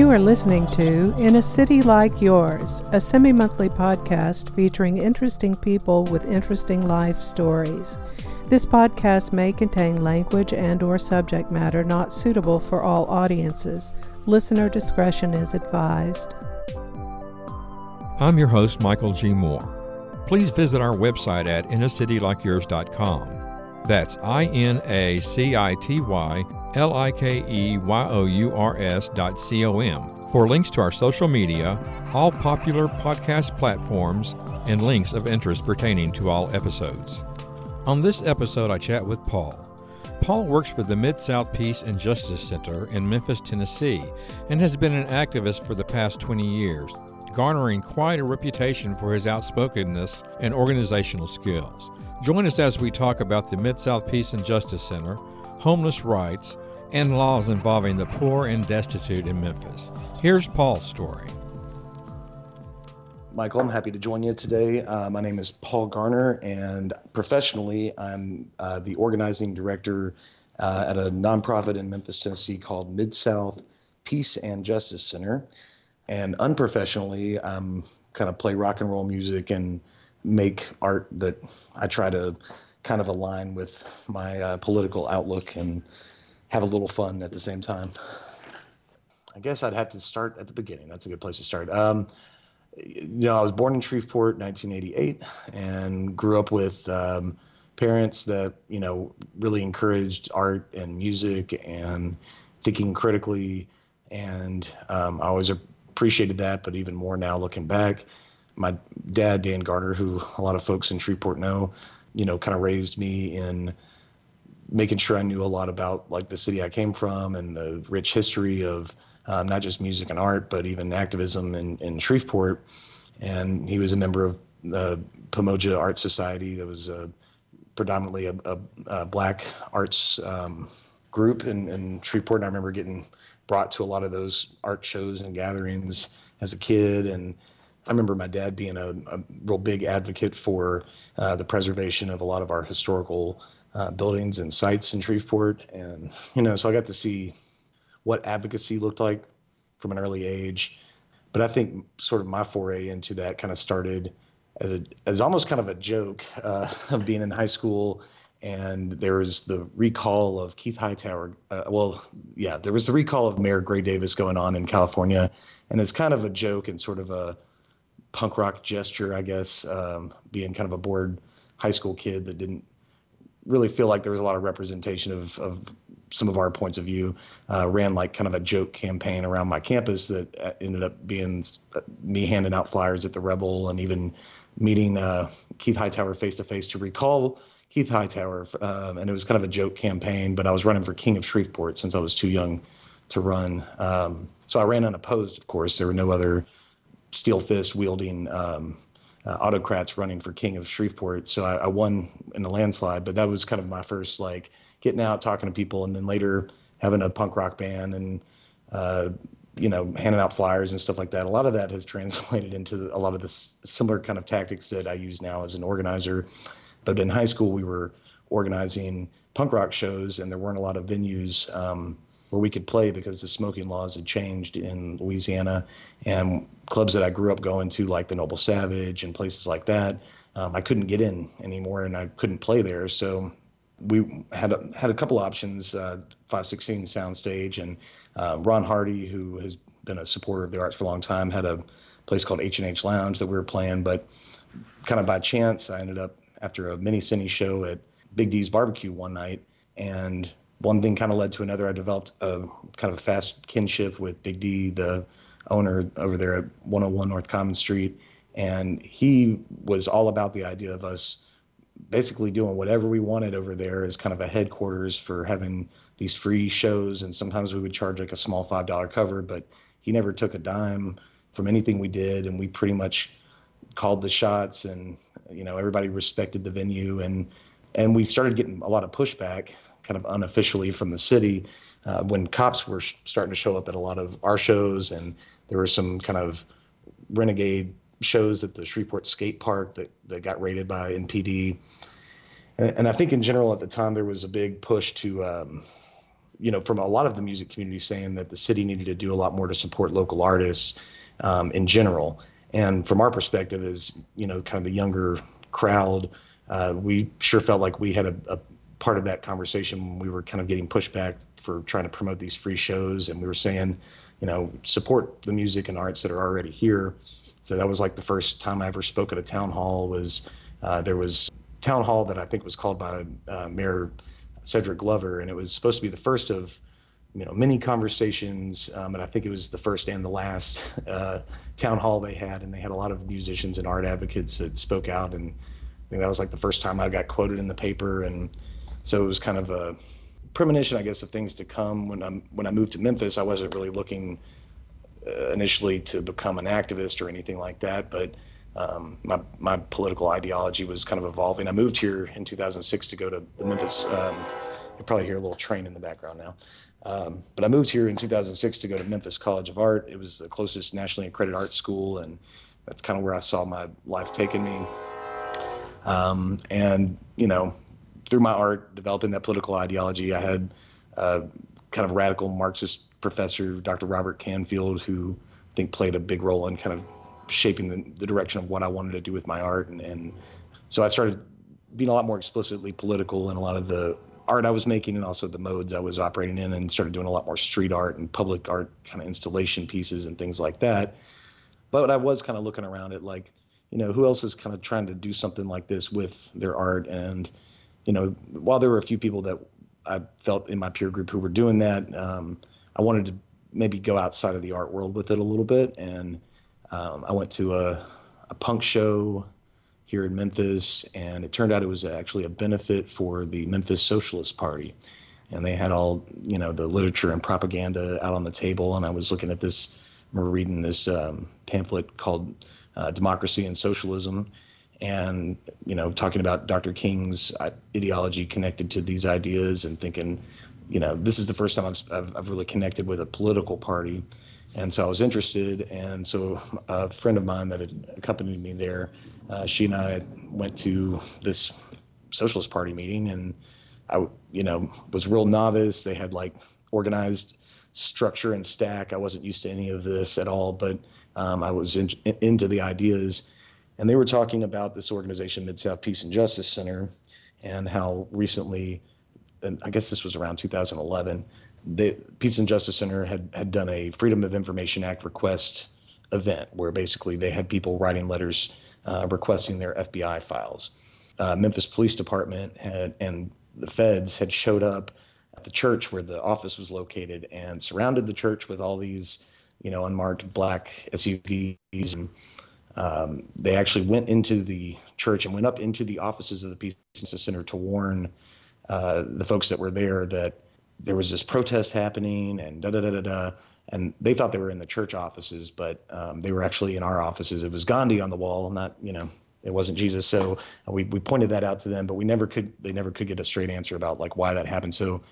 You are listening to In a City Like Yours, a semi monthly podcast featuring interesting people with interesting life stories. This podcast may contain language and or subject matter not suitable for all audiences. Listener discretion is advised. I'm your host, Michael G. Moore. Please visit our website at inacitylikeyours.com. That's I N A C I T Y L I K E Y O U R S dot C O M for links to our social media, all popular podcast platforms, and links of interest pertaining to all episodes. On this episode, I chat with Paul. Paul works for the Mid South Peace and Justice Center in Memphis, Tennessee, and has been an activist for the past 20 years, garnering quite a reputation for his outspokenness and organizational skills. Join us as we talk about the Mid South Peace and Justice Center, homeless rights, and laws involving the poor and destitute in Memphis. Here's Paul's story. Michael, I'm happy to join you today. Uh, my name is Paul Garner, and professionally, I'm uh, the organizing director uh, at a nonprofit in Memphis, Tennessee called Mid South Peace and Justice Center. And unprofessionally, I'm kind of play rock and roll music and make art that I try to kind of align with my uh, political outlook and have a little fun at the same time. I guess I'd have to start at the beginning. That's a good place to start. Um, you know, I was born in Shreveport, 1988, and grew up with um, parents that you know really encouraged art and music and thinking critically, and um, I always appreciated that. But even more now, looking back, my dad, Dan Garner, who a lot of folks in Shreveport know, you know, kind of raised me in making sure I knew a lot about like the city I came from and the rich history of um, not just music and art, but even activism in, in Shreveport. And he was a member of the Pamoja Art Society that was uh, predominantly a, a, a, black arts um, group in, in Shreveport. And I remember getting brought to a lot of those art shows and gatherings as a kid. And I remember my dad being a, a real big advocate for uh, the preservation of a lot of our historical uh, buildings and sites in Shreveport. And, you know, so I got to see what advocacy looked like from an early age. But I think sort of my foray into that kind of started as a as almost kind of a joke uh, of being in high school. And there was the recall of Keith Hightower. Uh, well, yeah, there was the recall of Mayor Gray Davis going on in California, and it's kind of a joke and sort of a punk rock gesture, I guess, um, being kind of a bored high school kid that didn't really feel like there was a lot of representation of, of some of our points of view. Uh, ran like kind of a joke campaign around my campus that uh, ended up being uh, me handing out flyers at the Rebel and even meeting uh, Keith Hightower face to face to recall Keith Hightower. Um, and it was kind of a joke campaign, but I was running for King of Shreveport since I was too young to run. Um, so I ran unopposed, of course. There were no other steel fist wielding um, uh, autocrats running for king of Shreveport. So I, I, won in the landslide, but that was kind of my first like getting out, talking to people, and then later having a punk rock band and uh, you know handing out flyers and stuff like that. A lot of that has translated into a lot of the similar kind of tactics that I use now as an organizer. But in high school, we were organizing punk rock shows, and there weren't a lot of venues. Um, where we could play because the smoking laws had changed in Louisiana. And clubs that I grew up going to, like the Noble Savage and places like that, um, I couldn't get in anymore and I couldn't play there. So we had a, had a couple options, uh, 516 Soundstage and uh, Ron Hardy, who has been a supporter of the arts for a long time, had a place called H&H Lounge that we were playing. But kind of by chance, I ended up after a mini cine show at Big D's Barbecue one night and one thing kind of led to another. I developed a kind of a fast kinship with Big D, the owner over there at 101 North Common Street, and he was all about the idea of us basically doing whatever we wanted over there as kind of a headquarters for having these free shows. And sometimes we would charge like a small five dollar cover, but he never took a dime from anything we did, and we pretty much called the shots, and you know everybody respected the venue, and and we started getting a lot of pushback, kind of unofficially from the city, uh, when cops were starting to show up at a lot of our shows, and there were some kind of renegade shows at the Shreveport skate park that, that got raided by NPD. And, and I think in general at the time there was a big push to, um, you know, from a lot of the music community saying that the city needed to do a lot more to support local artists um, in general. And from our perspective, as you know, kind of the younger crowd, uh, we sure felt like we had a, a part of that conversation we were kind of getting pushback for trying to promote these free shows, and we were saying, you know, support the music and arts that are already here. So that was like the first time I ever spoke at a town hall. Was uh, there was a town hall that I think was called by uh, Mayor Cedric Glover, and it was supposed to be the first of you know many conversations, um, and I think it was the first and the last uh, town hall they had, and they had a lot of musicians and art advocates that spoke out, and I think that was like the first time I got quoted in the paper, and so it was kind of a premonition, I guess, of things to come. When I when I moved to Memphis, I wasn't really looking uh, initially to become an activist or anything like that, but um, my my political ideology was kind of evolving. I moved here in 2006 to go to the Memphis. Um, you probably hear a little train in the background now. Um, but I moved here in 2006 to go to Memphis College of Art. It was the closest nationally accredited art school, and that's kind of where I saw my life taking me. Um, and you know, through my art, developing that political ideology, I had uh, kind of radical Marxist professor, Dr. Robert Canfield, who I think played a big role in kind of shaping the, the direction of what I wanted to do with my art. And, and so I started being a lot more explicitly political in a lot of the art I was making and also the modes I was operating in, and started doing a lot more street art and public art kind of installation pieces and things like that. But I was kind of looking around at like, you know, who else is kind of trying to do something like this with their art and you know, while there were a few people that I felt in my peer group who were doing that, um, I wanted to maybe go outside of the art world with it a little bit. And um, I went to a, a punk show here in Memphis, and it turned out it was actually a benefit for the Memphis Socialist Party. And they had all, you know, the literature and propaganda out on the table. And I was looking at this, I reading this um, pamphlet called uh, Democracy and Socialism and you know talking about Dr. King's uh, ideology connected to these ideas and thinking, you know, this is the first time I've, I've really connected with a political party, and so I was interested. And so a friend of mine that had accompanied me there, uh, she and I went to this Socialist Party meeting, and I, you know, was real novice. They had like organized structure and stack. I wasn't used to any of this at all, but um, I was in, into the ideas and they were talking about this organization, Mid South Peace and Justice Center, and how recently, and I guess this was around 2011, the Peace and Justice Center had had done a Freedom of Information Act request event where basically they had people writing letters uh, requesting their FBI files. Uh, Memphis Police Department had and the feds had showed up at the church where the office was located and surrounded the church with all these, you know, unmarked black SUVs and um, they actually went into the church and went up into the offices of the Peace and Justice Center to warn uh, the folks that were there that there was this protest happening and da da da da da. And they thought they were in the church offices, but um, they were actually in our offices. It was Gandhi on the wall, not you know, it wasn't Jesus. So uh, we we pointed that out to them, but we never could. They never could get a straight answer about like why that happened. So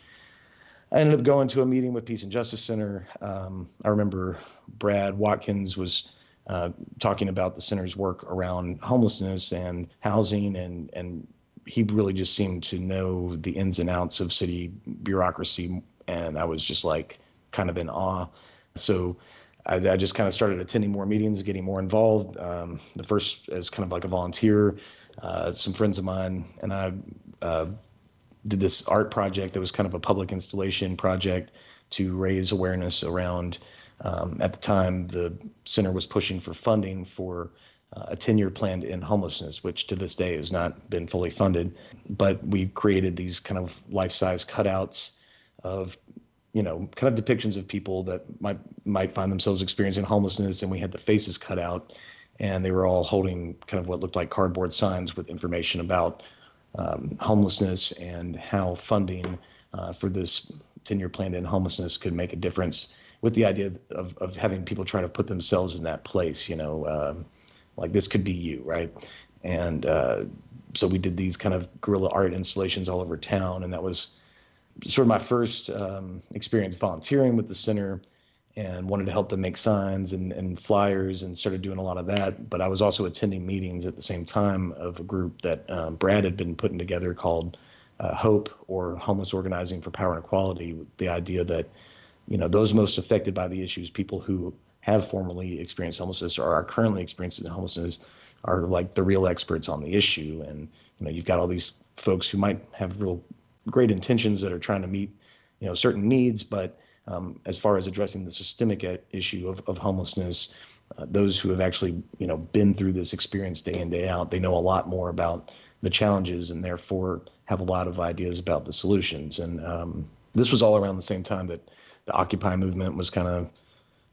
I ended up going to a meeting with Peace and Justice Center. Um, I remember Brad Watkins was uh, talking about the center's work around homelessness and housing, and and he really just seemed to know the ins and outs of city bureaucracy, and I was just like kind of in awe. So I, I just kind of started attending more meetings, getting more involved. Um, the first as kind of like a volunteer. Uh, some friends of mine and I uh, did this art project that was kind of a public installation project to raise awareness around um, at the time, the center was pushing for funding for uh, a 10 year plan end homelessness, which to this day has not been fully funded. But we created these kind of life size cutouts of you know, kind of depictions of people that might might find themselves experiencing homelessness, and we had the faces cut out, and they were all holding kind of what looked like cardboard signs with information about um, homelessness and how funding uh, for this 10 year plan to end homelessness could make a difference with the idea of, of having people try to put themselves in that place, you know, um, like this could be you, right? And uh, so we did these kind of guerrilla art installations all over town, and that was sort of my first um, experience volunteering with the center and wanted to help them make signs and, and flyers and started doing a lot of that. But I was also attending meetings at the same time of a group that um, Brad had been putting together called uh, HOPE or Homeless Organizing for Power and Equality. The idea that you know those most affected by the issues, people who have formerly experienced homelessness or are currently experiencing homelessness, are like the real experts on the issue. And you know you've got all these folks who might have real great intentions that are trying to meet you know certain needs, but um, as far as addressing the systemic issue of, of homelessness. Uh, those who have actually, you know, been through this experience day in day out, they know a lot more about the challenges and therefore have a lot of ideas about the solutions. And um, this was all around the same time that the Occupy movement was kind of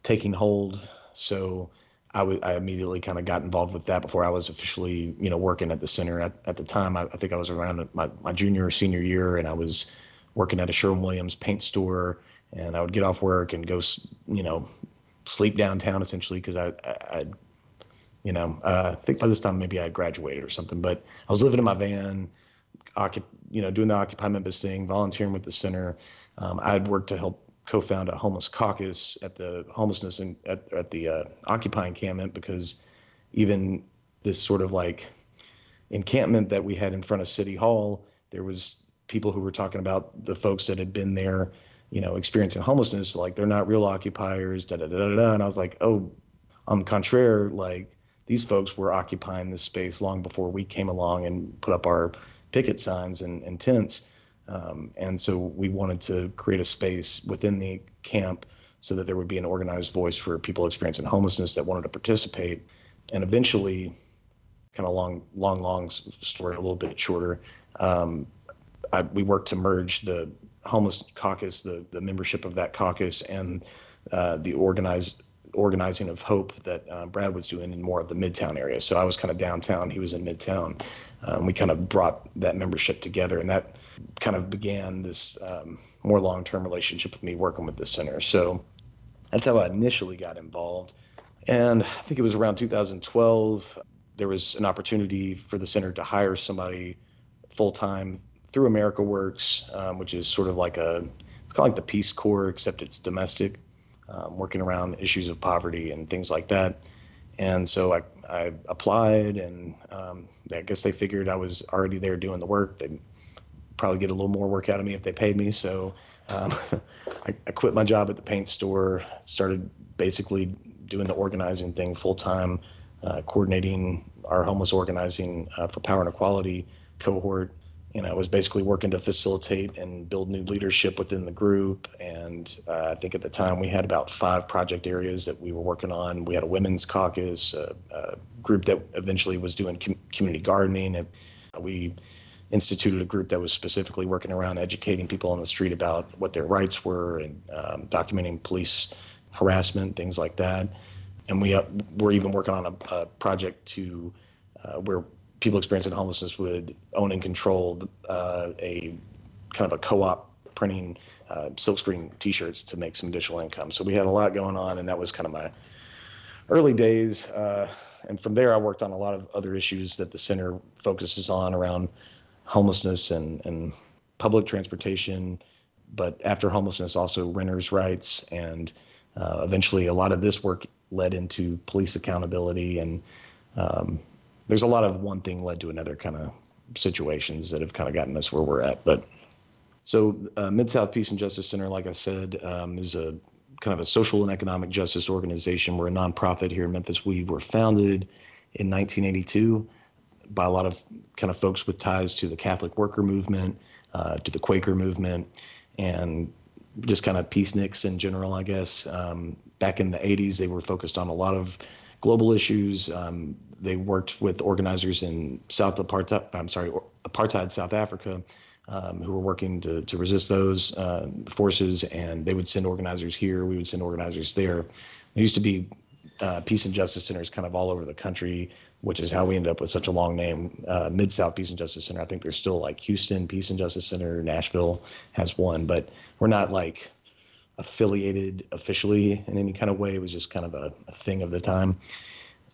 taking hold. So I, w- I immediately kind of got involved with that before I was officially, you know, working at the center. At, at the time, I, I think I was around my, my junior or senior year, and I was working at a Sherwin Williams paint store and I would get off work and go, you know, sleep downtown essentially because I, I, I, you know, uh, I think by this time maybe I had graduated or something, but I was living in my van, occup- you know, doing the Occupy Memphis thing, volunteering with the center. Um, I had worked to help co-found a homeless caucus at the homelessness and at, at the uh, Occupy encampment because even this sort of like encampment that we had in front of City Hall, there was people who were talking about the folks that had been there you know, experiencing homelessness, like they're not real occupiers, da da da da da. And I was like, oh, on the contrary, like these folks were occupying this space long before we came along and put up our picket signs and, and tents. Um, and so we wanted to create a space within the camp so that there would be an organized voice for people experiencing homelessness that wanted to participate. And eventually, kind of long, long, long story, a little bit shorter. Um, I, we worked to merge the homeless caucus, the the membership of that caucus, and uh, the organized organizing of hope that uh, Brad was doing in more of the Midtown area. So I was kind of downtown, he was in Midtown. Um, we kind of brought that membership together, and that kind of began this um, more long-term relationship with me working with the center. So that's how I initially got involved. And I think it was around 2012. There was an opportunity for the center to hire somebody full time through AmeriCorps, um, which is sort of like a it's kind of like the Peace Corps except it's domestic, um, working around issues of poverty and things like that. And so I, I applied, and um, I guess they figured I was already there doing the work. They'd probably get a little more work out of me if they paid me. So um, I, I quit my job at the paint store, started basically doing the organizing thing full time, uh, coordinating our homeless organizing uh, for power and equality cohort you know, was basically working to facilitate and build new leadership within the group. And uh, I think at the time we had about five project areas that we were working on. We had a women's caucus, a, a group that eventually was doing com- community gardening, and we instituted a group that was specifically working around educating people on the street about what their rights were and um, documenting police harassment, things like that. And we uh, were even working on a, a project to uh, where people experiencing homelessness would own and control uh, a kind of a co-op printing uh, silkscreen T-shirts to make some additional income. So we had a lot going on, and that was kind of my early days. Uh, and from there, I worked on a lot of other issues that the center focuses on around homelessness and, and public transportation, but after homelessness, also renters' rights, and uh, eventually, a lot of this work led into police accountability and um, there's a lot of one thing led to another kind of situations that have kind of gotten us where we're at. But so uh, Mid South Peace and Justice Center, like I said, um, is a kind of a social and economic justice organization. We're a nonprofit here in Memphis. We were founded in 1982 by a lot of kind of folks with ties to the Catholic worker movement, uh, to the Quaker movement, and just kind of peaceniks in general, I guess. Um, back in the 80s, they were focused on a lot of global issues. Um, they worked with organizers in South Apartheid, I'm sorry, apartheid South Africa, um, who were working to, to resist those uh, forces, and they would send organizers here. We would send organizers there. There used to be uh, peace and justice centers kind of all over the country, which is how we ended up with such a long name. Uh, Mid South Peace and Justice Center. I think there's still like Houston Peace and Justice Center, Nashville has one, but we're not like affiliated officially in any kind of way. It was just kind of a, a thing of the time.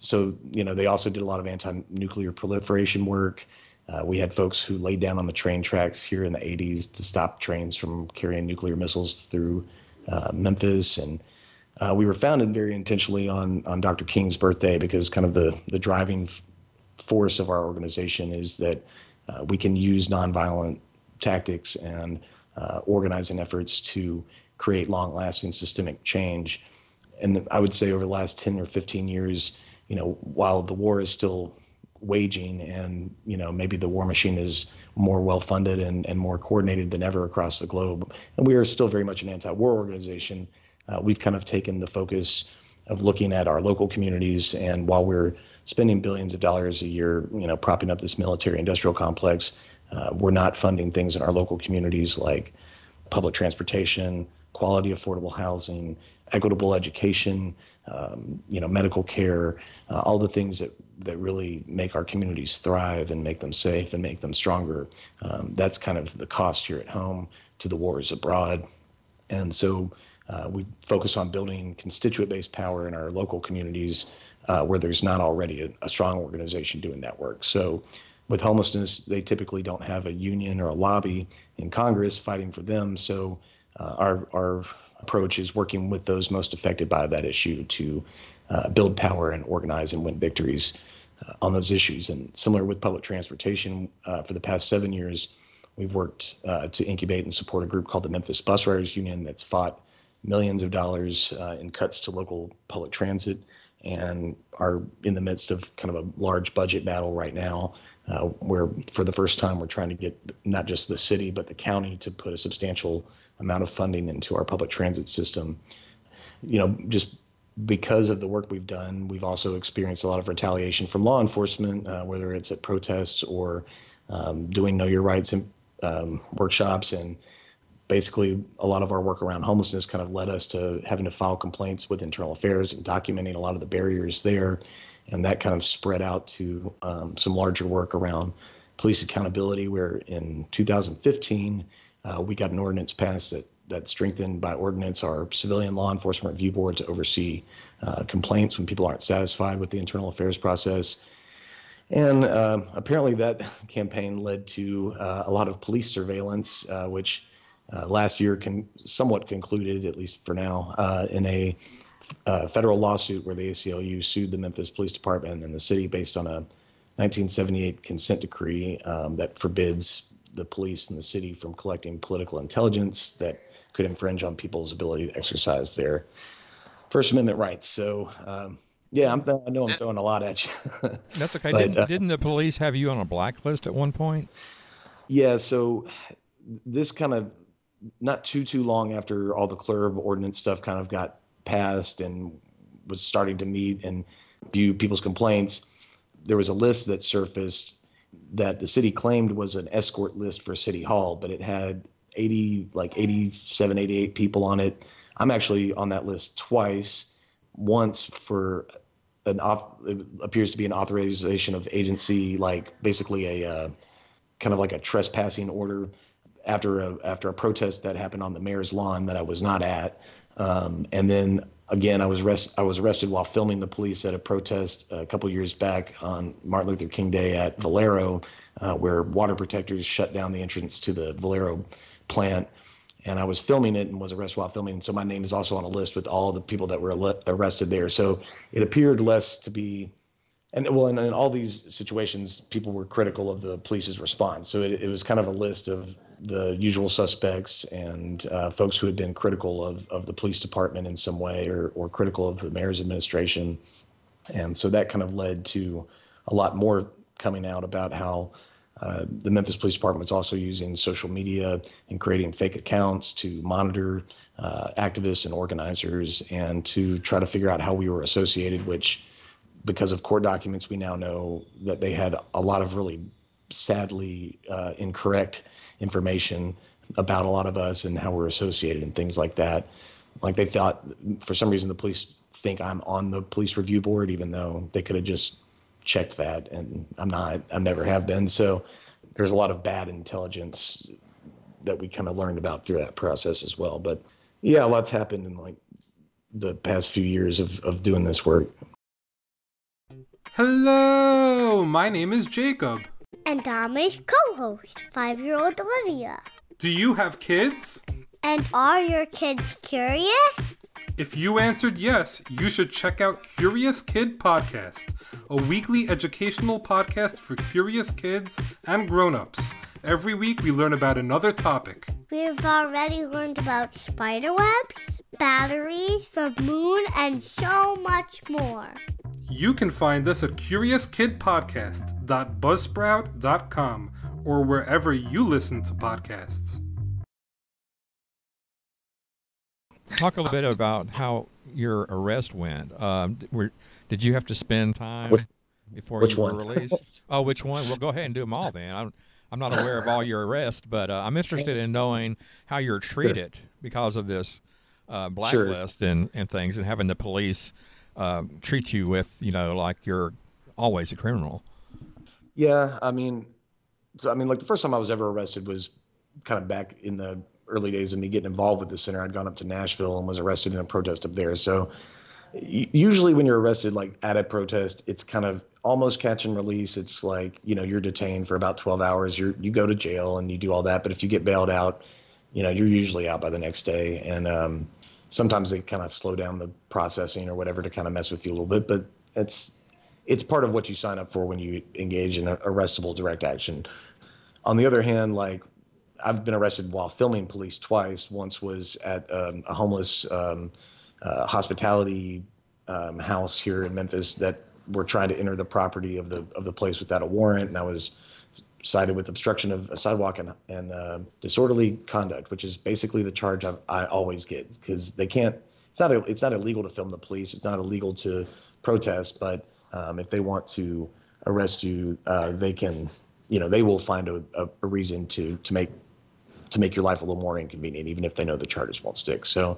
So, you know, they also did a lot of anti nuclear proliferation work. Uh, we had folks who laid down on the train tracks here in the 80s to stop trains from carrying nuclear missiles through uh, Memphis. And uh, we were founded very intentionally on, on Dr. King's birthday because kind of the, the driving f- force of our organization is that uh, we can use nonviolent tactics and uh, organizing efforts to create long lasting systemic change. And I would say over the last 10 or 15 years, you know, while the war is still waging and, you know, maybe the war machine is more well funded and, and more coordinated than ever across the globe, and we are still very much an anti war organization, uh, we've kind of taken the focus of looking at our local communities. And while we're spending billions of dollars a year, you know, propping up this military industrial complex, uh, we're not funding things in our local communities like public transportation, quality, affordable housing, equitable education, um, you know, medical care, uh, all the things that, that really make our communities thrive and make them safe and make them stronger. Um, that's kind of the cost here at home to the wars abroad. And so uh, we focus on building constituent-based power in our local communities uh, where there's not already a, a strong organization doing that work. So with homelessness, they typically don't have a union or a lobby in Congress fighting for them. So uh, our our approach is working with those most affected by that issue to uh, build power and organize and win victories uh, on those issues. And similar with public transportation, uh, for the past seven years, we've worked uh, to incubate and support a group called the Memphis Bus Riders Union that's fought millions of dollars uh, in cuts to local public transit and are in the midst of kind of a large budget battle right now uh, where for the first time we're trying to get not just the city but the county to put a substantial amount of funding into our public transit system. You know, just because of the work we've done, we've also experienced a lot of retaliation from law enforcement, uh, whether it's at protests or um, doing Know Your Rights um, workshops. And basically, a lot of our work around homelessness kind of led us to having to file complaints with internal affairs and documenting a lot of the barriers there. And that kind of spread out to um, some larger work around police accountability, where in 2015, uh, we got an ordinance passed that that strengthened by ordinance our civilian law enforcement review board to oversee uh, complaints when people aren't satisfied with the internal affairs process. And uh, apparently, that campaign led to uh, a lot of police surveillance, uh, which uh, last year can somewhat concluded, at least for now, in a federal lawsuit where the ACLU sued the Memphis Police Department and the city based on a 1978 consent decree um, that forbids the police and the city from collecting political intelligence that could infringe on people's ability to exercise their First Amendment rights. So, um, yeah, I'm th- I know I'm throwing a lot at you. That's okay. but, didn't, uh, didn't the police have you on a blacklist at one point? Yeah. So this kind of not too too long after all the CLERB ordinance stuff kind of got passed and was starting to meet and view people's complaints, there was a list that surfaced that the city claimed was an escort list for City Hall, but it had 80, like 87, 88 people on it. I'm actually on that list twice. Once for an off, it appears to be an authorization of agency, like basically a uh, kind of like a trespassing order after a after a protest that happened on the mayor's lawn that I was not at. Um, and then again, I was arrest, I was arrested while filming the police at a protest a couple years back on Martin Luther King Day at Valero, uh, where water protectors shut down the entrance to the Valero plant. And I was filming it and was arrested while filming. So my name is also on a list with all the people that were arrested there. So it appeared less to be and well, in, all these situations, people were critical of the police's response. So it, it was kind of a list of the usual suspects and uh, folks who had been critical of, of the police department in some way or, or critical of the mayor's administration. And so that kind of led to a lot more coming out about how uh, the Memphis Police Department was also using social media and creating fake accounts to monitor uh, activists and organizers and to try to figure out how we were associated, which because of court documents, we now know that they had a lot of really sadly uh, incorrect information about a lot of us and how we're associated and things like that. like they thought for some reason the police think I'm on the police review board, even though they could have just checked that, and I'm not. I never have been. So there's a lot of bad intelligence that we kind of learned about through that process as well. But yeah, a lot's happened in like the past few years of, of doing this work. Hello, my name is Jacob. And I'm his co host, five year old Olivia. Do you have kids? And are your kids curious? If you answered yes, you should check out Curious Kid Podcast, a weekly educational podcast for curious kids and grown-ups. Every week we learn about another topic. We've already learned about spider webs, batteries, the moon, and so much more. You can find us at CuriousKidPodcast.buzzsprout.com or wherever you listen to podcasts. Talk a little bit about how your arrest went. Um, were, did you have to spend time Which- before which you were released? oh, which one? Well, go ahead and do them all then. I'm, I'm not aware of all your arrests, but uh, I'm interested in knowing how you're treated because of this uh, Sure. blacklist and, and things, and having the police um, treat you with, you know, like you're always a criminal. Yeah, I mean, so I mean, like the first time I was ever arrested was kind of back in the early days of me getting involved with the center. I'd gone up to Nashville and was arrested in a protest up there. So usually when you're arrested, like at a protest, it's kind of almost catch and release. It's like you know you're detained for about 12 hours. You you go to jail and you do all that. But if you get bailed out, you know you're usually out by the next day. And um, sometimes they kind of slow down the processing or whatever to kind of mess with you a little bit. But it's it's part of what you sign up for when you engage in arrestable direct action. On the other hand, like I've been arrested while filming police twice. Once was at um, a homeless um, uh, hospitality um, house here in Memphis that were trying to enter the property of the of the place without a warrant, and I was cited with obstruction of a sidewalk and, and uh, disorderly conduct, which is basically the charge I've, I always get because they can't. It's not a, it's not illegal to film the police. It's not illegal to protest, but um, if they want to arrest you, uh, they can. You know, they will find a, a, a reason to to make to make your life a little more inconvenient, even if they know the charges won't stick. So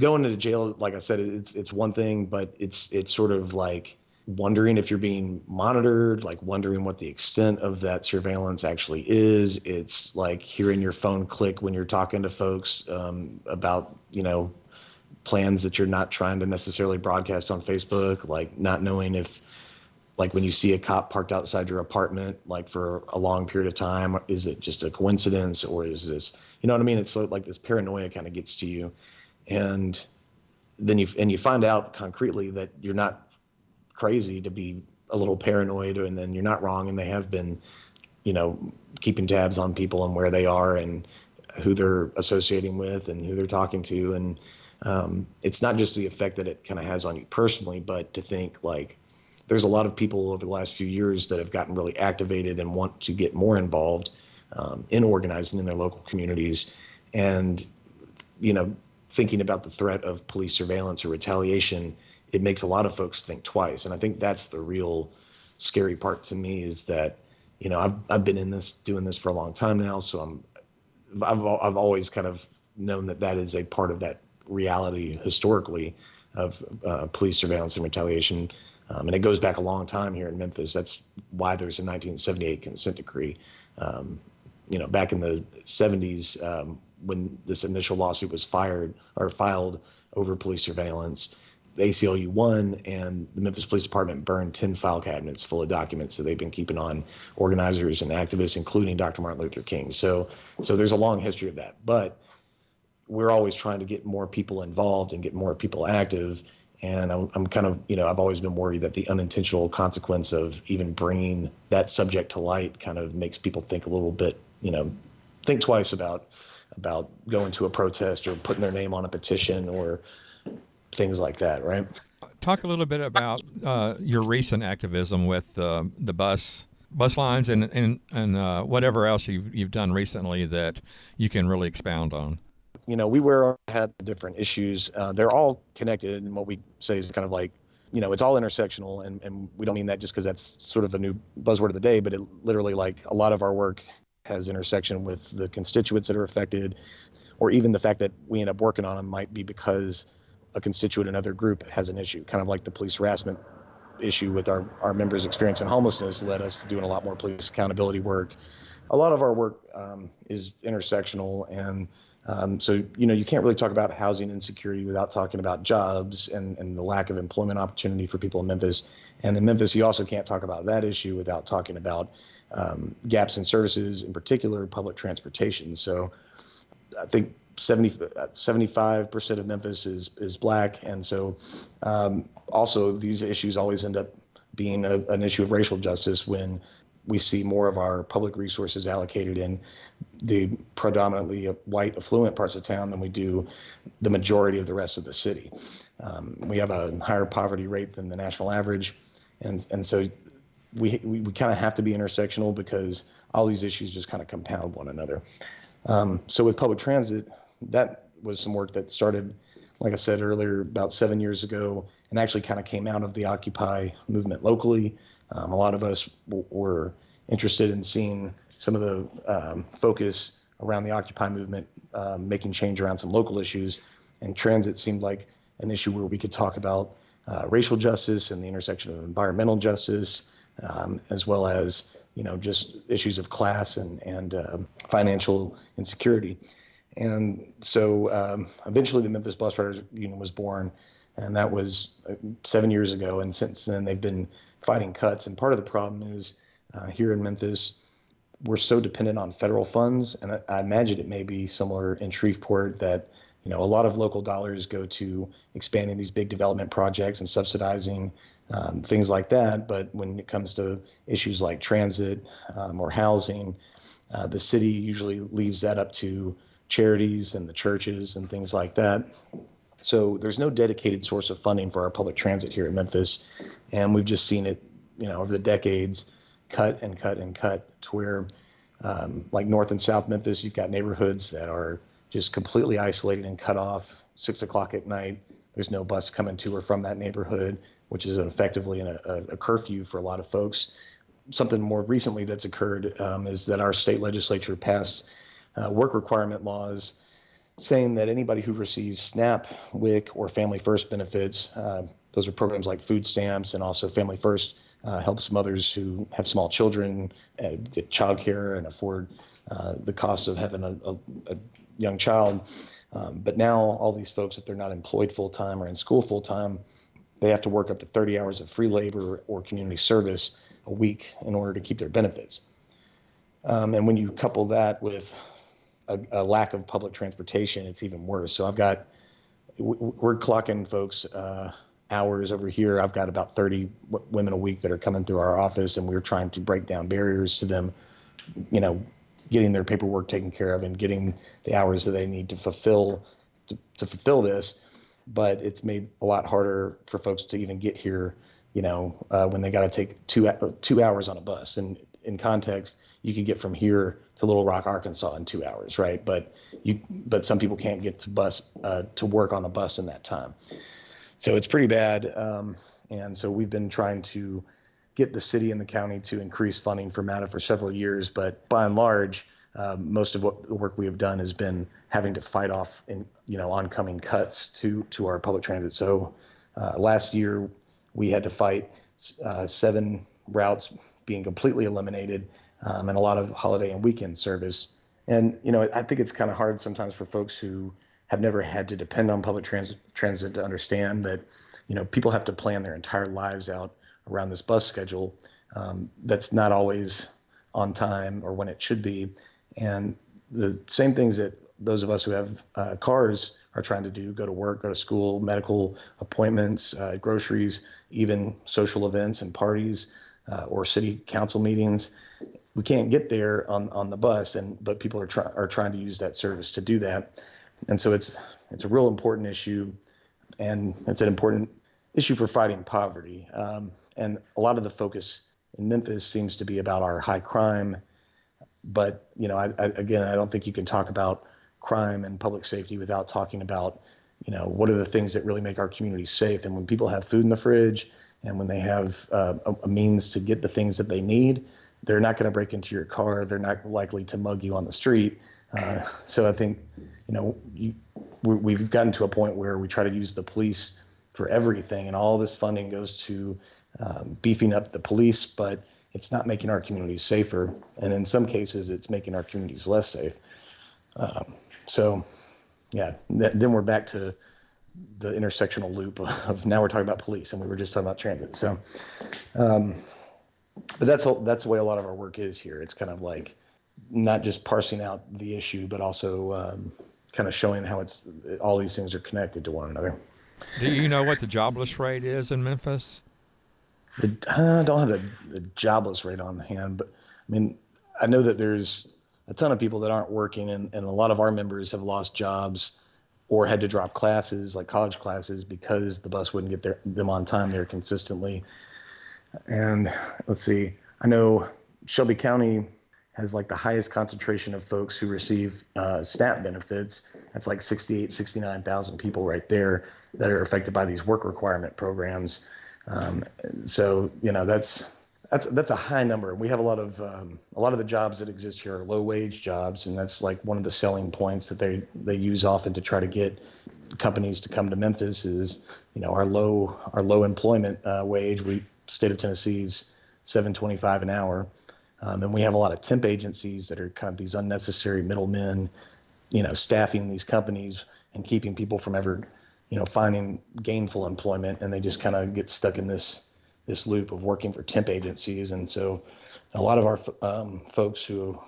going into jail, like I said, it's it's one thing, but it's it's sort of like wondering if you're being monitored, like wondering what the extent of that surveillance actually is. It's like hearing your phone click when you're talking to folks um, about you know plans that you're not trying to necessarily broadcast on Facebook, like not knowing if like when you see a cop parked outside your apartment like for a long period of time is it just a coincidence or is this you know what i mean it's like this paranoia kind of gets to you and then you and you find out concretely that you're not crazy to be a little paranoid and then you're not wrong. And they have been you know keeping tabs on people and where they are and who they're associating with and who they're talking to. And um, it's not just the effect that it kind of has on you personally but to think like there's a lot of people over the last few years that have gotten really activated and want to get more involved um, in organizing in their local communities. And you know thinking about the threat of police surveillance or retaliation it makes a lot of folks think twice and i think that's the real scary part to me is that you know i've, I've been in this doing this for a long time now so i'm I've, I've always kind of known that that is a part of that reality historically of uh, police surveillance and retaliation um, and it goes back a long time here in Memphis. That's why there's a 1978 consent decree. Um, you know, back in the 70s, um, when this initial lawsuit was fired or filed over police surveillance, the ACLU won, and the Memphis Police Department burned 10 file cabinets full of documents that they've been keeping on organizers and activists, including Dr. Martin Luther King. So, so there's a long history of that. But we're always trying to get more people involved and get more people active and I'm, I'm kind of you know i've always been worried that the unintentional consequence of even bringing that subject to light kind of makes people think a little bit you know think twice about about going to a protest or putting their name on a petition or things like that right Talk a little bit about uh, your recent activism with uh, the bus bus lines and and, and uh, whatever else you've, you've done recently that you can really expound on. you know, we wear had different issues. Uh, they're all connected, and what we say is kind of like, you know, it's all intersectional, and, and we don't mean that just because that's sort of a new buzzword of the day, but it literally like a lot of our work has intersection with the constituents that are affected. or even the fact that we end up working on them might be because a constituent another group has an issue, kind of like the police harassment issue with our, our members' experience in homelessness led us to doing a lot more police accountability work. A lot of our work um, is intersectional and um, so, you know, you can't really talk about housing insecurity without talking about jobs and, and the lack of employment opportunity for people in Memphis. And in Memphis, you also can't talk about that issue without talking about um, gaps in services, in particular public transportation. So I think 70, 75% of Memphis is, is black. And so um, also these issues always end up being a, an issue of racial justice when we see more of our public resources allocated in the predominantly white affluent parts of town than we do the majority of the rest of the city. Um, we have a higher poverty rate than the national average, and and so we we, we kind of have to be intersectional because all these issues just kind of compound one another. Um, so with public transit, that was some work that started, like I said earlier, about seven years ago, and actually kind of came out of the Occupy movement locally. Um, a lot of us w- were interested in seeing some of the um, focus around the Occupy movement, um, making change around some local issues. And transit seemed like an issue where we could talk about uh, racial justice and the intersection of environmental justice, um, as well as you know just issues of class and and uh, financial insecurity. And so um, eventually, the Memphis Bus Riders Union was born, and that was uh, seven years ago. And since then, they've been fighting cuts. And part of the problem is uh, here in Memphis, we're so dependent on federal funds, and I, I imagine it may be similar in Shreveport that you know a lot of local dollars go to expanding these big development projects and subsidizing um, things like that. But when it comes to issues like transit um, or housing, uh, the city usually leaves that up to charities and the churches and things like that. So there's no dedicated source of funding for our public transit here in Memphis, and we've just seen it, you know, over the decades, cut and cut and cut to where, um, like North and South Memphis, you've got neighborhoods that are just completely isolated and cut off. Six o'clock at night, there's no bus coming to or from that neighborhood, which is effectively a, a, curfew for a lot of folks. Something more recently that's occurred um, is that our state legislature passed uh, work requirement laws saying that anybody who receives SNAP, WIC, or Family First benefits, uh, those are programs like food stamps and also Family First uh, helps mothers who have small children uh, get childcare and afford uh, the cost of having a, a, a young child. Um, but now all these folks, if they're not employed full time or in school full time, they have to work up to 30 hours of free labor or community service a week in order to keep their benefits. Um, and when you couple that with a, a, lack of public transportation, it's even worse. So I've got we're clocking folks uh, hours over here. I've got about 30 w- women a week that are coming through our office, and we're trying to break down barriers to them, you know, getting their paperwork taken care of and getting the hours that they need to fulfill to, to fulfill this. But it's made a lot harder for folks to even get here, you know, uh, when they got to take two two hours on a bus. And in context, you could get from here to Little Rock, Arkansas in two hours, right? But you, but some people can't get to bus uh, to work on the bus in that time. So it's pretty bad. Um, and so we've been trying to get the city and the county to increase funding for MATA for several years, but by and large, um, most of what the work we have done has been having to fight off in you know oncoming cuts to to our public transit. So uh, last year we had to fight uh, seven routes being completely eliminated um, and a lot of holiday and weekend service. And you know I think it's kind of hard sometimes for folks who have never had to depend on public transit, transit to understand that you know people have to plan their entire lives out around this bus schedule um, that's not always on time or when it should be and the same things that those of us who have uh, cars are trying to do go to work go to school medical appointments uh, groceries even social events and parties uh, or city council meetings we can't get there on, on the bus and but people are, try, are trying to use that service to do that and so it's it's a real important issue, and it's an important issue for fighting poverty. Um, and a lot of the focus in Memphis seems to be about our high crime, but you know, I, I, again, I don't think you can talk about crime and public safety without talking about you know what are the things that really make our communities safe. And when people have food in the fridge, and when they have uh, a, a means to get the things that they need, they're not going to break into your car. They're not likely to mug you on the street. Uh, so I think you know, you, we, have gotten to a point where we try to use the police for everything, and all this funding goes to um, beefing up the police, but it's not making our communities safer, and in some cases, it's making our communities less safe. Um, so, yeah, th- then we're back to the intersectional loop of now we're talking about police, and we were just talking about transit. So, um, but that's that's the way a lot of our work is here. It's kind of like not just parsing out the issue, but also um, kind of showing how it's all these things are connected to one another. Do you know what the jobless rate is in Memphis? The, uh, I don't have the, the jobless rate on hand, but I mean, I know that there's a ton of people that aren't working, and, and a lot of our members have lost jobs or had to drop classes, like college classes, because the bus wouldn't get their, them on time there consistently. And let's see, I know Shelby County has like the highest concentration of folks who receive uh, SNAP benefits. That's like 68, 69,000 people right there that are affected by these work requirement programs. Um, so you know that's that's that's a high number. We have a lot of um, a lot of the jobs that exist here are low wage jobs, and that's like one of the selling points that they they use often to try to get companies to come to Memphis is you know our low our low employment uh, wage. We state of Tennessee's 7.25 an hour, um, and we have a lot of temp agencies that are kind of these unnecessary middlemen, you know, staffing these companies and keeping people from ever you know finding gainful employment, and they just kind of get stuck in this this loop of working for temp agencies. And so a lot of our um, folks who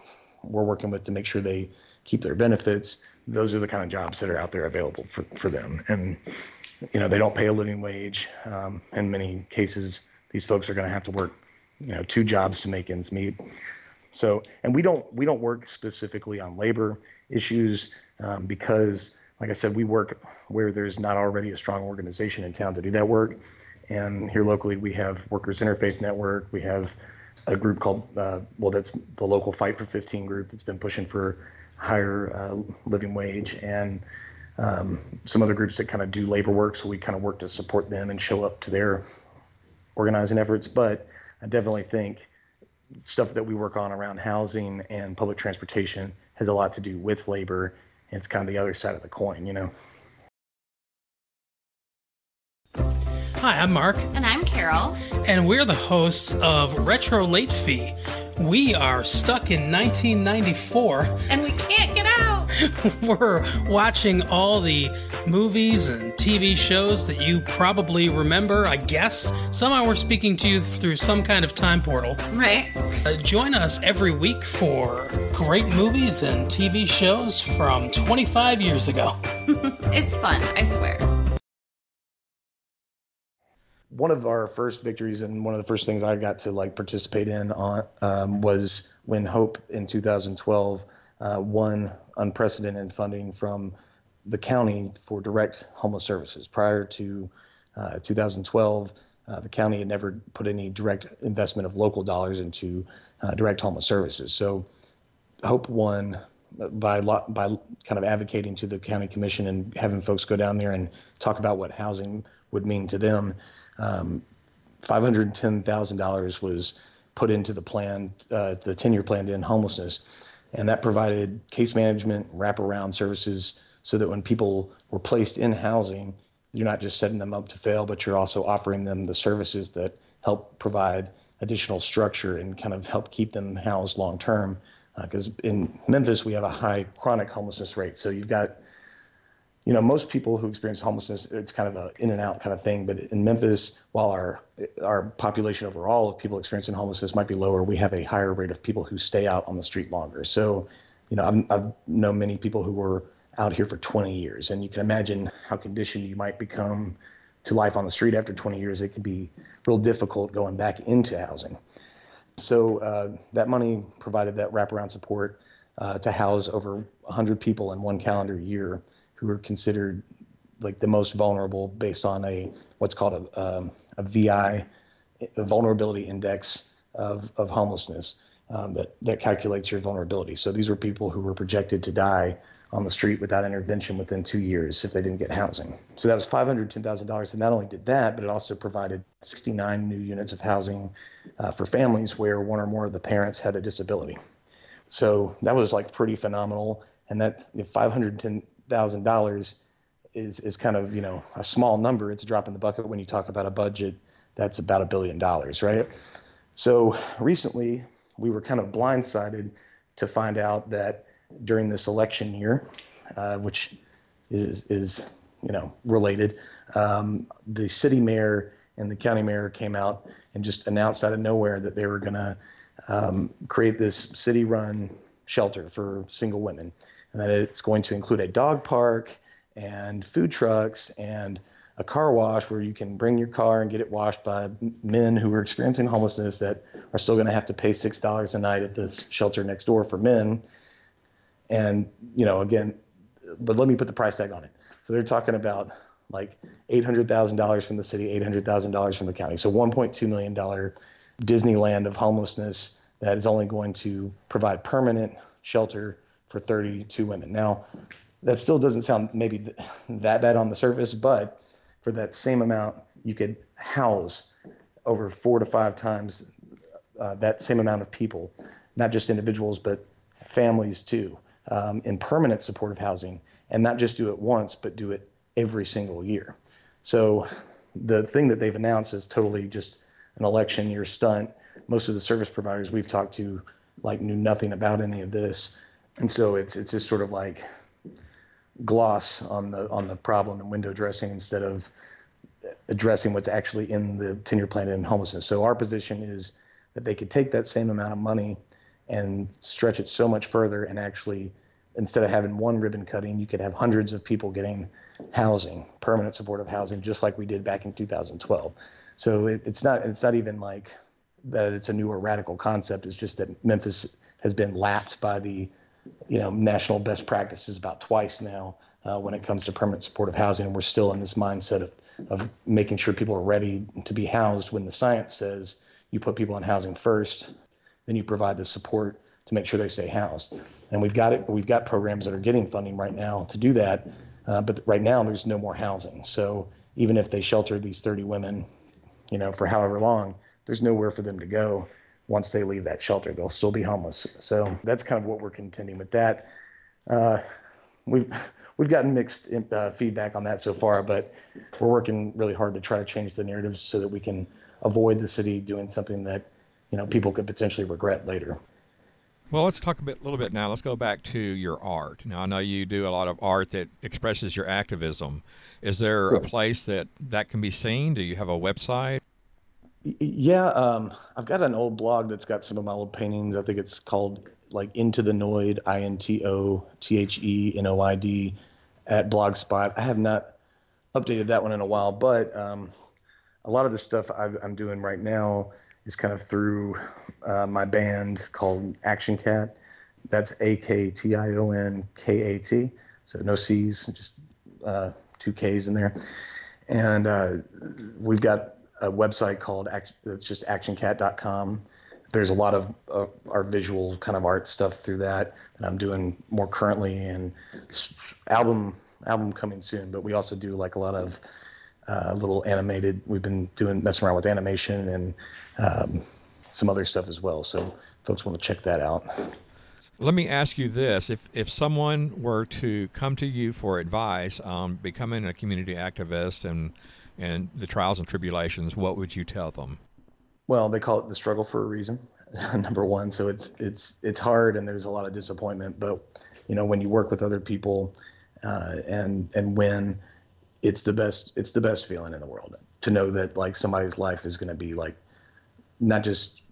we're working with to make sure they keep their benefits, those are the kind of jobs that are out there available for, for them. And, you know, they don't pay a living wage. Um, in many cases, these folks are going to have to work, you know, two jobs to make ends meet. So, and we don't we don't work specifically on labor issues um, because, like I said, we work where there's not already a strong organization in town to do that work. And here locally, we have Workers Interfaith Network. We have a group called, uh, well, that's the local Fight for 15 group that's been pushing for higher uh, living wage, and um, some other groups that kind of do labor work. So we kind of work to support them and show up to their organizing efforts. But I definitely think stuff that we work on around housing and public transportation has a lot to do with labor. And it's kind of the other side of the coin, you know. Hi, I'm Mark. And I'm Carol. And we're the hosts of Retro Late Fee. We are stuck in 1994. And we can't get out. we're watching all the movies and TV shows that you probably remember, I guess. Somehow we're speaking to you through some kind of time portal. Right. Uh, join us every week for great movies and TV shows from 25 years ago. it's fun, I swear one of our first victories and one of the first things I got to like participate in on um, was when Hope in 2012 uh, won unprecedented funding from the county for direct homeless services. Prior to uh, 2012, uh, the county had never put any direct investment of local dollars into uh, direct homeless services. So Hope won by by kind of advocating to the county commission and having folks go down there and talk about what housing would mean to them um, $510,000 was put into the plan, uh, the 10 year plan to end homelessness. And that provided case management, wraparound services so that when people were placed in housing, you're not just setting them up to fail, but you're also offering them the services that help provide additional structure and kind of help keep them housed long term. Because uh, in Memphis, we have a high chronic homelessness rate. So you've got you know, most people who experience homelessness, it's kind of an in and out kind of thing. But in Memphis, while our our population overall of people experiencing homelessness might be lower, we have a higher rate of people who stay out on the street longer. So, you know, I've, I've known many people who were out here for 20 years, and you can imagine how conditioned you might become to life on the street after 20 years. It can be real difficult going back into housing. So uh, that money provided that wraparound support uh, to house over 100 people in one calendar year who are considered like the most vulnerable based on a what's called a, um, a VI, a vulnerability index of, of homelessness um, that, that calculates your vulnerability. So these were people who were projected to die on the street without intervention within two years if they didn't get housing. So that was $510,000. And not only did that, but it also provided 69 new units of housing uh, for families where one or more of the parents had a disability. So that was like pretty phenomenal and that five hundred ten thousand dollars is is kind of you know a small number. It's a drop in the bucket when you talk about a budget that's about a billion dollars, right? So recently we were kind of blindsided to find out that during this election year, uh, which is is you know related, um, the city mayor and the county mayor came out and just announced out of nowhere that they were going to um, create this city-run shelter for single women, and that it's going to include a dog park and food trucks and a car wash where you can bring your car and get it washed by men who are experiencing homelessness that are still going to have to pay six dollars a night at this shelter next door for men. And you know, again, but let me put the price tag on it. So they're talking about like eight hundred thousand dollars from the city, eight hundred thousand dollars from the county. So one point two million dollar Disneyland of homelessness that is only going to provide permanent shelter for 32 women. Now, that still doesn't sound maybe that bad on the surface, but for that same amount, you could house over four to five times uh, that same amount of people, not just individuals, but families too, um, in permanent supportive housing, and not just do it once, but do it every single year. So the thing that they've announced is totally just an election year stunt. Most of the service providers we've talked to like knew nothing about any of this, and so it's it's just sort of like gloss on the on the problem and window dressing instead of addressing what's actually in the 10 year plan in homelessness. So our position is that they could take that same amount of money and stretch it so much further and actually instead of having one ribbon cutting, you could have hundreds of people getting housing, permanent supportive housing, just like we did back in 2012. So it, it's not it's not even like that it's a new or radical concept. It's just that Memphis has been lapped by the you know national best practices about twice now uh, when it comes to permanent supportive housing, and we're still in this mindset of of making sure people are ready to be housed when the science says you put people in housing first, then you provide the support to make sure they stay housed. And we've got it. We've got programs that are getting funding right now to do that, uh, but right now there's no more housing. So even if they shelter these 30 women, you know, for however long, there's nowhere for them to go once they leave that shelter. They'll still be homeless. So that's kind of what we're contending with that. Uh, we've we've gotten mixed uh, feedback on that so far, but we're working really hard to try to change the narratives so that we can avoid the city doing something that you know people could potentially regret later. Well, let's talk a bit, little bit now. Let's go back to your art. Now, I know you do a lot of art that expresses your activism. Is there a place that that can be seen? Do you have a website? Yeah, um, I've got an old blog that's got some of my old paintings. I think it's called like Into the Noid, I N T O T H E N O I D, at Blogspot. I have not updated that one in a while, but um, a lot of the stuff i am doing right now is kind of through uh, my band called Aktion Kat. That's A K T I O N K A T. So no C's, just uh, two K's in there. And uh, we've got a website called it's just aktionkat.com. There's a lot of uh, our visual kind of art stuff through that that I'm doing more currently, and album album coming soon. But we also do like a lot of uh, little animated. We've been doing messing around with animation and um, some other stuff as well. So folks want to check that out. Let me ask you this: if if someone were to come to you for advice on becoming a community activist and and the trials and tribulations, what would you tell them? Well, they call it the struggle for a reason. Number one, so it's it's it's hard and there's a lot of disappointment. But you know, when you work with other people uh, and and win, it's the best it's the best feeling in the world to know that like somebody's life is going to be like not just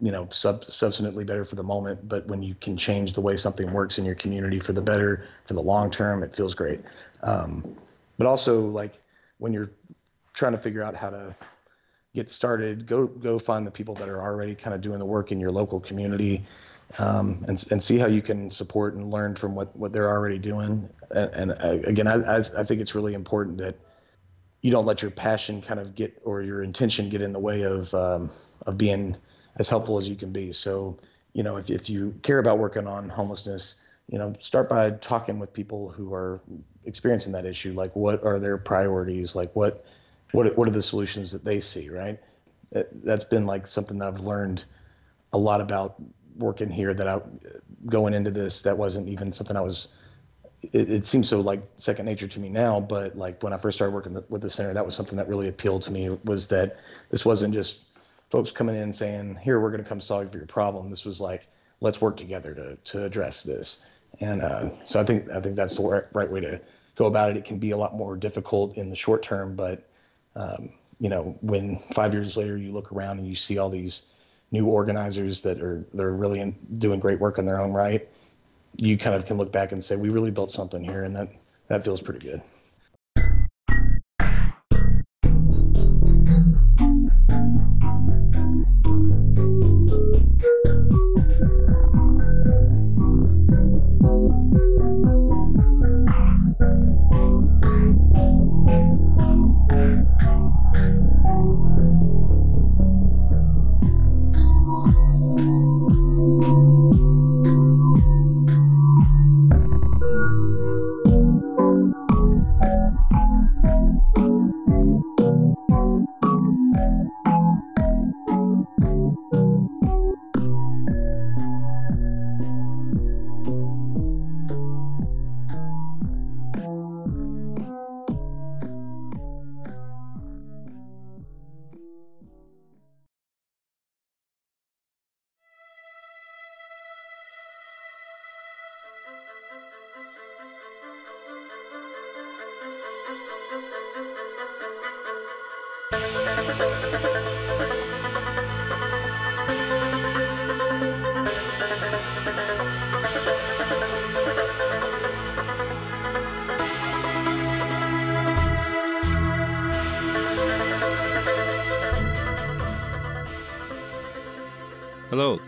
you know sub, substantively better for the moment, but when you can change the way something works in your community for the better for the long term, it feels great. Um, but also like when you're trying to figure out how to get started, go go find the people that are already kind of doing the work in your local community, um, and and see how you can support and learn from what what they're already doing. And, and uh, again, I I think it's really important that you don't let your passion kind of get or your intention get in the way of um, of being as helpful as you can be. So you know, if if you care about working on homelessness, you know, start by talking with people who are experiencing that issue. Like, what are their priorities? Like, what what what are the solutions that they see, right? That's been like something that I've learned a lot about working here. That I going into this, that wasn't even something I was it, it, seems so like second nature to me now, but like when I first started working with the center, that was something that really appealed to me was that this wasn't just folks coming in saying, here, we're going to come solve your problem. This was like, let's work together to, to address this. And uh, so I think, I think that's the right, right way to go about it. It can be a lot more difficult in the short term, but um, you know, when five years later you look around and you see all these new organizers that are, they're really in, doing great work in their own right, you kind of can look back and say we really built something here, and that that feels pretty good.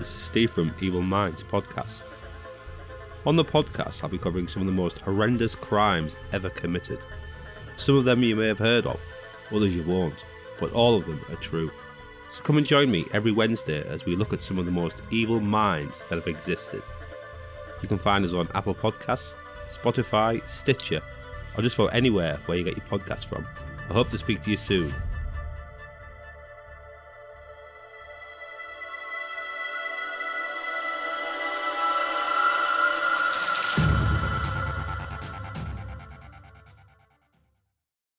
This is Steve from Evil Minds podcast. On the podcast, I'll be covering some of the most horrendous crimes ever committed. Some of them you may have heard of, others you won't, but all of them are true. So come and join me every Wednesday as we look at some of the most evil minds that have existed. You can find us on Apple Podcasts, Spotify, Stitcher, or just about anywhere where you get your podcasts from. I hope to speak to you soon.